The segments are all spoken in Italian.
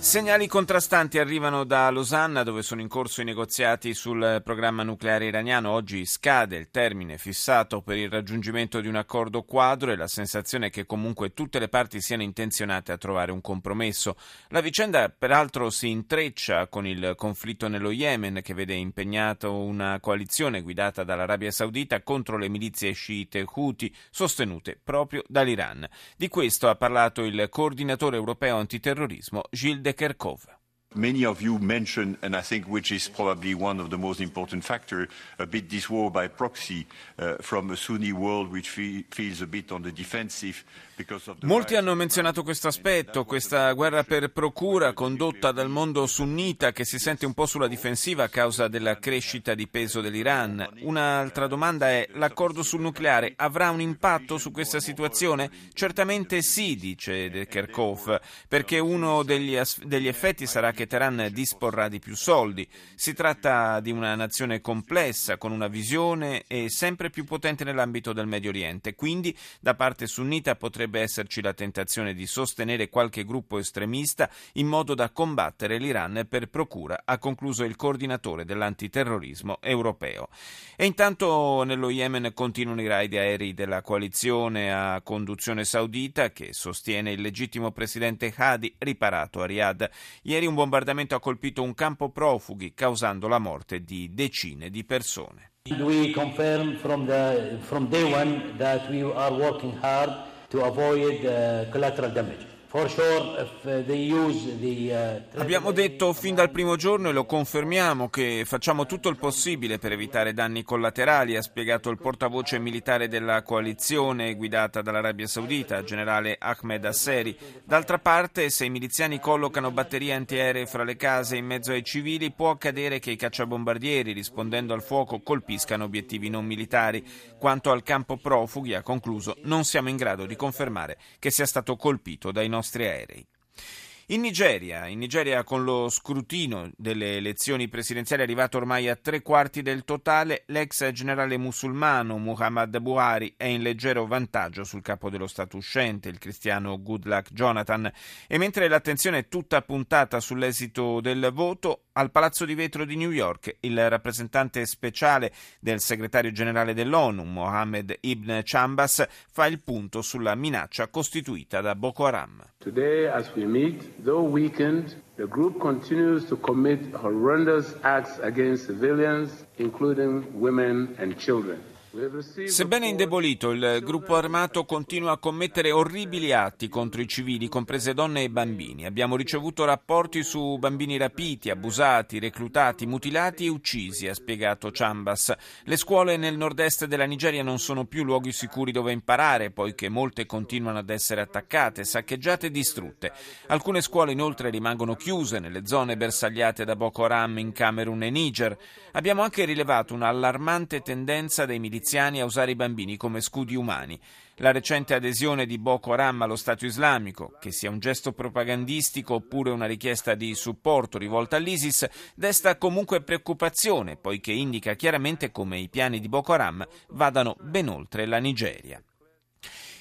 Segnali contrastanti arrivano da Losanna dove sono in corso i negoziati sul programma nucleare iraniano. Oggi scade il termine fissato per il raggiungimento di un accordo quadro e la sensazione è che comunque tutte le parti siano intenzionate a trovare un compromesso. La vicenda peraltro si intreccia con il conflitto nello Yemen che vede impegnato una coalizione guidata dall'Arabia Saudita contro le milizie sciite Houthi sostenute proprio dall'Iran. Di questo ha parlato il coordinatore europeo antiterrorismo Gilles de de Kerkhove. Many of you mentioned, and I think which is probably one of the most important factors, a bit this war by proxy uh, from a Sunni world which fe- feels a bit on the defensive Molti hanno menzionato questo aspetto, questa guerra per procura condotta dal mondo sunnita che si sente un po' sulla difensiva a causa della crescita di peso dell'Iran. Un'altra domanda è, l'accordo sul nucleare avrà un impatto su questa situazione? Certamente sì, dice De Kerkhoff, perché uno degli, degli effetti sarà che Teheran disporrà di più soldi. Si tratta di una nazione complessa, con una visione e sempre più potente nell'ambito del Medio Oriente, quindi da parte sunnita potrebbe esserci la tentazione di sostenere qualche gruppo estremista in modo da combattere l'Iran per procura, ha concluso il coordinatore dell'antiterrorismo europeo. E intanto nello Yemen continuano i raid aerei della coalizione a conduzione saudita che sostiene il legittimo presidente Hadi riparato a Riyadh. Ieri un bombardamento ha colpito un campo profughi causando la morte di decine di persone. We confirm from, the, from day one that we are working hard to avoid uh, collateral damage. Uh, uh, Abbiamo detto fin dal primo giorno e lo confermiamo che facciamo tutto il possibile per evitare danni collaterali, ha spiegato il portavoce militare della coalizione guidata dall'Arabia Saudita, generale Ahmed Asseri. D'altra parte, se i miliziani collocano batterie antiaeree fra le case in mezzo ai civili, può accadere che i cacciabombardieri, rispondendo al fuoco, colpiscano obiettivi non militari. Quanto al campo profughi, ha concluso, non siamo in grado di confermare che sia stato colpito dai nostri nostri aerei. In Nigeria, in Nigeria, con lo scrutino delle elezioni presidenziali arrivato ormai a tre quarti del totale, l'ex generale musulmano Muhammad Buhari è in leggero vantaggio sul capo dello Stato uscente, il cristiano Goodluck Jonathan, e mentre l'attenzione è tutta puntata sull'esito del voto, al Palazzo di Vetro di New York il rappresentante speciale del segretario generale dell'ONU, Mohammed Ibn Chambas, fa il punto sulla minaccia costituita da Boko Haram. Today, as we meet, though weakened, the group continues to commit horrendous acts against civilians, including women and children. Sebbene indebolito, il gruppo armato continua a commettere orribili atti contro i civili, comprese donne e bambini. Abbiamo ricevuto rapporti su bambini rapiti, abusati, reclutati, mutilati e uccisi, ha spiegato Chambas. Le scuole nel nord-est della Nigeria non sono più luoghi sicuri dove imparare, poiché molte continuano ad essere attaccate, saccheggiate e distrutte. Alcune scuole inoltre rimangono chiuse nelle zone bersagliate da Boko Haram in Camerun e Niger. Abbiamo anche rilevato un'allarmante tendenza dei militari miliziani a usare i bambini come scudi umani. La recente adesione di Boko Haram allo Stato islamico, che sia un gesto propagandistico oppure una richiesta di supporto rivolta all'ISIS, desta comunque preoccupazione, poiché indica chiaramente come i piani di Boko Haram vadano ben oltre la Nigeria.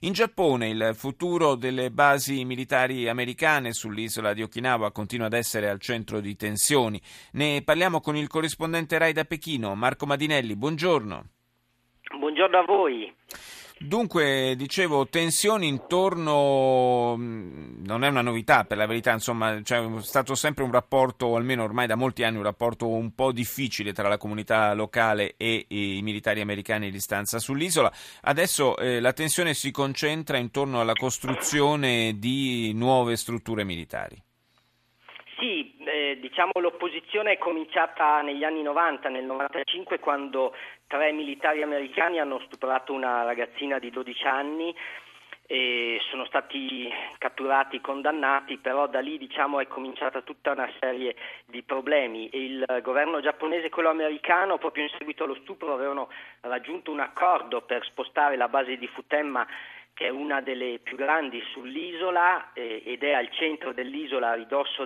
In Giappone il futuro delle basi militari americane sull'isola di Okinawa continua ad essere al centro di tensioni. Ne parliamo con il corrispondente Rai da Pechino, Marco Madinelli. Buongiorno. Buongiorno a voi. Dunque, dicevo, tensioni intorno, mm, non è una novità per la verità, insomma, c'è stato sempre un rapporto, almeno ormai da molti anni, un rapporto un po' difficile tra la comunità locale e i militari americani di stanza sull'isola. Adesso eh, la tensione si concentra intorno alla costruzione di nuove strutture militari. Sì, eh, diciamo l'opposizione è cominciata negli anni 90, nel 95 quando tre militari americani hanno stuprato una ragazzina di 12 anni e sono stati catturati, condannati, però da lì diciamo, è cominciata tutta una serie di problemi. E il governo giapponese e quello americano proprio in seguito allo stupro avevano raggiunto un accordo per spostare la base di Futemma che è una delle più grandi sull'isola eh, ed è al centro dell'isola, a ridosso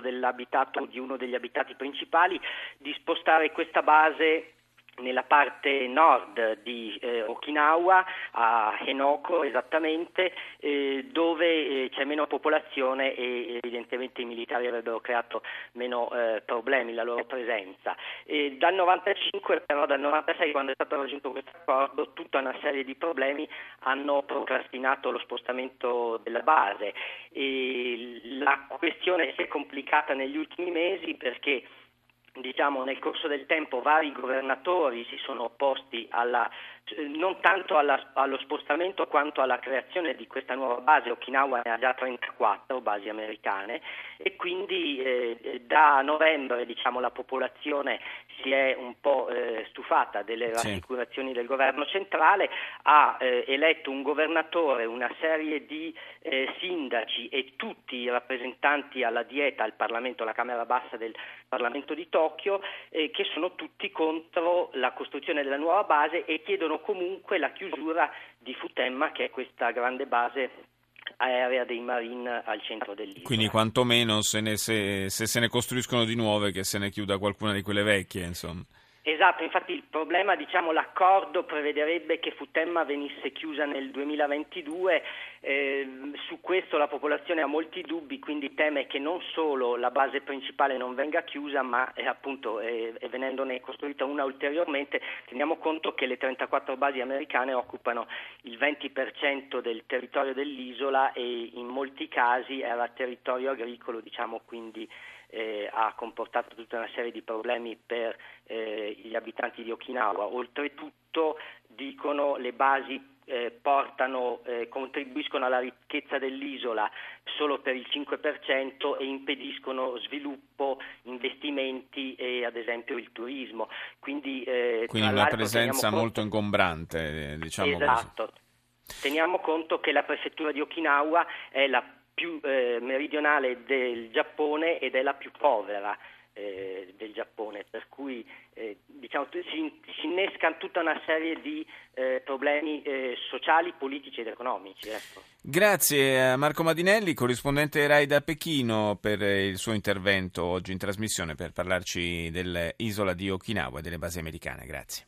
di uno degli abitati principali, di spostare questa base nella parte nord di eh, Okinawa, a Henoko esattamente, eh, dove eh, c'è meno popolazione e evidentemente i militari avrebbero creato meno eh, problemi, la loro presenza. E dal 95 però, dal 96 quando è stato raggiunto questo accordo, tutta una serie di problemi hanno procrastinato lo spostamento della base. E la questione si è complicata negli ultimi mesi perché diciamo, nel corso del tempo vari governatori si sono opposti alla, non tanto alla, allo spostamento quanto alla creazione di questa nuova base, Okinawa ne ha già 34 basi americane e quindi eh, da novembre diciamo, la popolazione si è un po' eh, stufata delle rassicurazioni sì. del governo centrale, ha eh, eletto un governatore, una serie di eh, sindaci e tutti i rappresentanti alla dieta al Parlamento, alla Camera Bassa del Parlamento di Tokyo, eh, che sono tutti contro la costruzione della nuova base e chiedono comunque la chiusura di Futemma, che è questa grande base aerea dei Marine al centro dell'isola. Quindi quantomeno se, ne, se, se, se ne costruiscono di nuove che se ne chiuda qualcuna di quelle vecchie, insomma. Esatto, infatti il problema, diciamo, l'accordo prevederebbe che Futemma venisse chiusa nel 2022, eh, su questo la popolazione ha molti dubbi, quindi teme che non solo la base principale non venga chiusa, ma eh, appunto eh, venendone costruita una ulteriormente, teniamo conto che le 34 basi americane occupano il 20% del territorio dell'isola e in molti casi era territorio agricolo, diciamo, quindi eh, ha comportato tutta una serie di problemi per eh, gli abitanti di Okinawa. Oltretutto, dicono, le basi eh, portano, eh, contribuiscono alla ricchezza dell'isola solo per il 5% e impediscono sviluppo, investimenti e ad esempio il turismo. Quindi, eh, Quindi una presenza molto conto... ingombrante, diciamo esatto. così. Teniamo conto che la prefettura di Okinawa è la più eh, meridionale del Giappone ed è la più povera eh, del Giappone, per cui eh, diciamo, si, si, innesca tutta una serie di eh, problemi eh, sociali, politici ed economici. Ecco. Grazie a Marco Madinelli, corrispondente RAI da Pechino, per il suo intervento oggi in trasmissione per parlarci dell'isola di Okinawa e delle basi americane. Grazie.